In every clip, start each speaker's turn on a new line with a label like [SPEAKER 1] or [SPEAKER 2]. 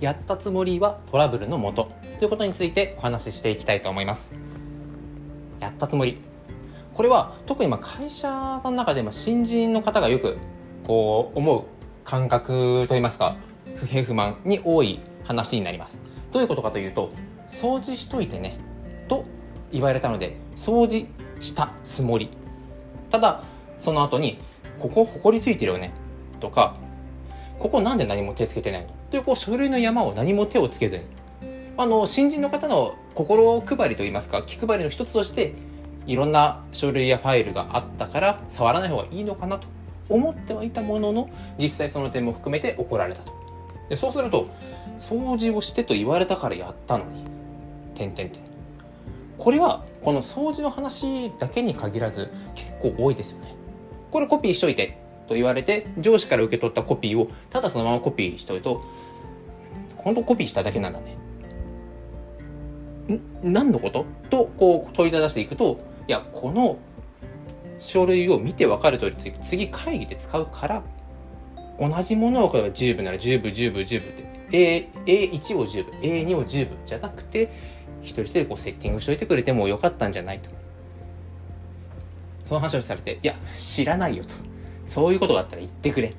[SPEAKER 1] やったつもりはトラブルのもと。ということについてお話ししていきたいと思います。やったつもり。これは特にま会社の中で新人の方がよくこう思う感覚といいますか不平不満に多い話になります。どういうことかというと掃除しといてね。と言われたので掃除したつもり。ただその後にここほこりついてるよね。とかここなんで何も手つけてないの？というこう書類の山を何も手をつけずにあの新人の方の心配りといいますか気配りの一つとしていろんな書類やファイルがあったから触らない方がいいのかなと思ってはいたものの実際その点も含めて怒られたと。でそうすると掃除をしてと言われたからやったのに点点点。これはこの掃除の話だけに限らず結構多いですよね。これコピーしといて。と言われて上司から受け取ったコピーをただそのままコピーしておくと本当コピーしただけなんだね。ん何のこと？とこう問いただしていくといやこの書類を見て分かる通り次会議で使うから同じものを例えば10部なら10部10部10部って A A1 を10部 A2 を10部じゃなくて一人一人こうセッティングしといてくれてもよかったんじゃないと。その話をされていや知らないよと。そういうことがあったら言ってくれ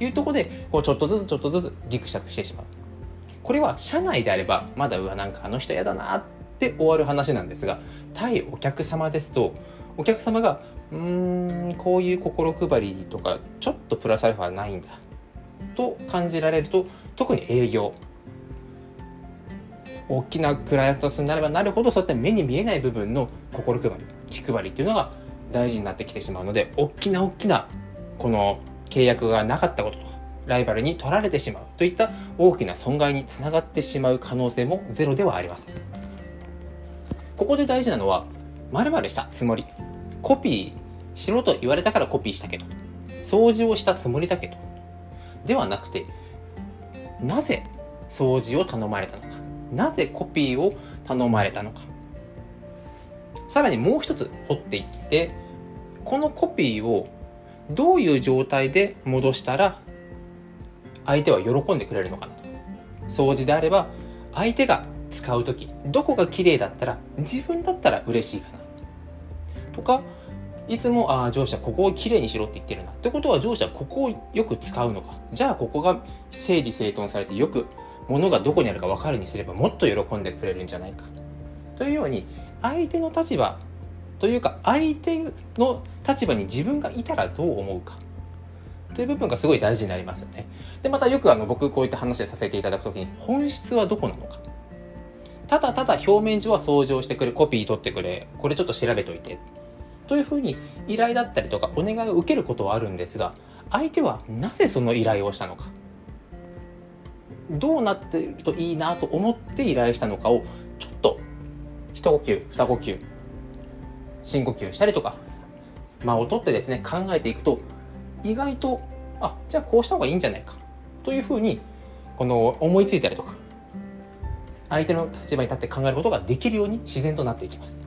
[SPEAKER 1] いうところでこうちょっとずつちょっとずつギクシャクしてしまう。これは社内であればまだうわなんかあの人嫌だなって終わる話なんですが対お客様ですとお客様がうーんこういう心配りとかちょっとプラスアルファないんだと感じられると特に営業。大きなクライアントになればなるほどそういった目に見えない部分の心配り気配りっていうのが大事になってきてしまうので大きな大きなこの契約がなかったこととかライバルに取られてしまうといった大きな損害につながってしまう可能性もゼロではありません。ここで大事なのは〇〇したつもり。コピーしろと言われたからコピーしたけど掃除をしたつもりだけどではなくてなぜ掃除を頼まれたのかなぜコピーを頼まれたのか。さらにもう一つ掘っていってこのコピーをどういう状態で戻したら相手は喜んでくれるのかなと掃除であれば相手が使う時どこが綺麗だったら自分だったら嬉しいかなとかいつも、ああ、上司はここをきれいにしろって言ってるな。ってことは上司はここをよく使うのか。じゃあここが整理整頓されてよく物がどこにあるか分かるにすればもっと喜んでくれるんじゃないか。というように、相手の立場というか、相手の立場に自分がいたらどう思うか。という部分がすごい大事になりますよね。で、またよくあの僕こういった話をさせていただくときに、本質はどこなのか。ただただ表面上は掃除をしてくれ、コピー取ってくれ、これちょっと調べといて。というふうに依頼だったりとかお願いを受けることはあるんですが相手はなぜその依頼をしたのかどうなってるといいなと思って依頼したのかをちょっと一呼吸二呼吸深呼吸したりとか。間を取ってですね考えていくと意外とあじゃあこうした方がいいんじゃないか。というふうにこの思いついたりとか相手の立場に立って考えることができるように自然となっていきます。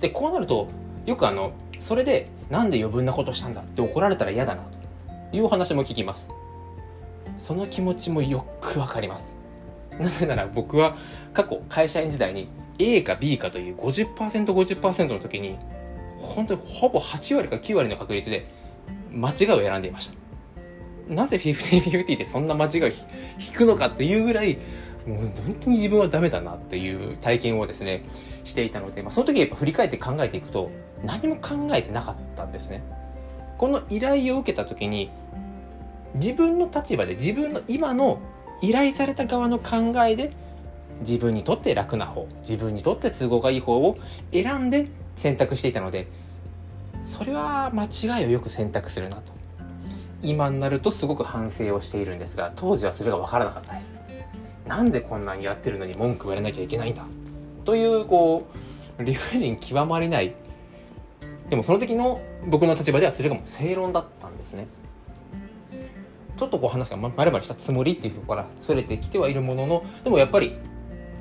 [SPEAKER 1] でこうなるとよくあのそれでなんで余分なことしたんだって怒られたら嫌だなというお話も聞きます。その気持ちもよくわかります。なぜなら僕は過去会社員時代に A か B かという 50%50% 50%の時に本当にほぼ8割か9割の確率で間違いを選んでいましたなぜ50-50でそんな間違いを引くのかっていうぐらいもう本当に自分はダメだなっていう体験をですねしていたので、まあ、その時やっぱ振り返って考えていくと何も考えてなかったんですね。この依頼を受けた時に自分の立場で自分の今の依頼された側の考えで自分にとって楽な方自分にとって都合がいい方を選んで選択していたのでそれは間違いをよく選択するなと。今になるとすごく反省をしているんですが当時はそれが分からなかったです。なんでこんなにやってるのに文句言われなきゃいけないんだ？というこう理不尽極まりない。でもその時の僕の立場ではそれがもう正論だったんですね。ちょっとこう話がまるまるしたつもりっていうところからそれてきてはいるもののでもやっぱり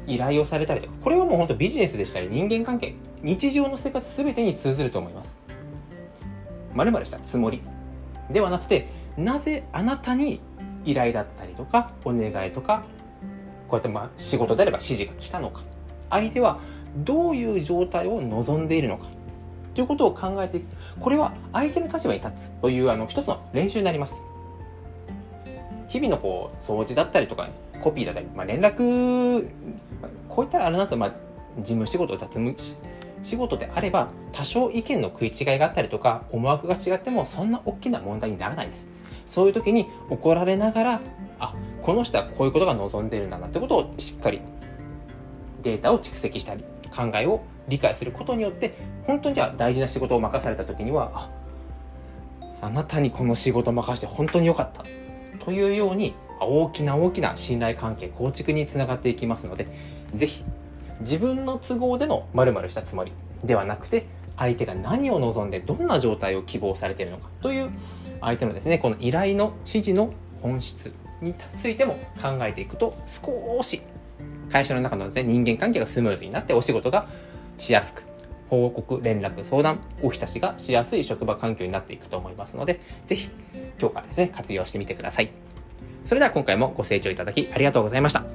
[SPEAKER 1] 依頼をされたりとかこれはもう本当ビジネスでしたり人間関係日常の生活全てに通ずると思います。まるまるしたつもり。ではなくてなぜあなたに依頼だったりとかお願いとかこうやってまあ仕事であれば指示が来たのか。相手はどういう状態を望んでいるのか。ということを考えていくこれは相手の立場に立つ。というあの一つの練習になります。日々のこう掃除だったりとか、コピーだったり、まあ、連絡こういったらあれなんですよ、まあ、事務仕事雑務仕事であれば多少意見の食い違いがあったりとか思惑が違ってもそんな大きな問題にならないです。そういう時に怒られながらあこの人はこういうことが望んでるんだなってことをしっかりデータを蓄積したり考えを理解することによって本当にじゃあ大事な仕事を任された時にはああなたにこの仕事任せて本当に良かった。というように大きな大きな信頼関係構築につながっていきますので是非自分の都合での〇〇したつもりではなくて相手が何を望んでどんな状態を希望されているのかという相手のですねこの依頼の指示の本質についても考えていくと少し会社の中のですね人間関係がスムーズになってお仕事がしやすく報告連絡相談おひたしがしやすい職場環境になっていくと思いますので是非今日からですね活用してみてください。それでは今回もご清聴いただきありがとうございました。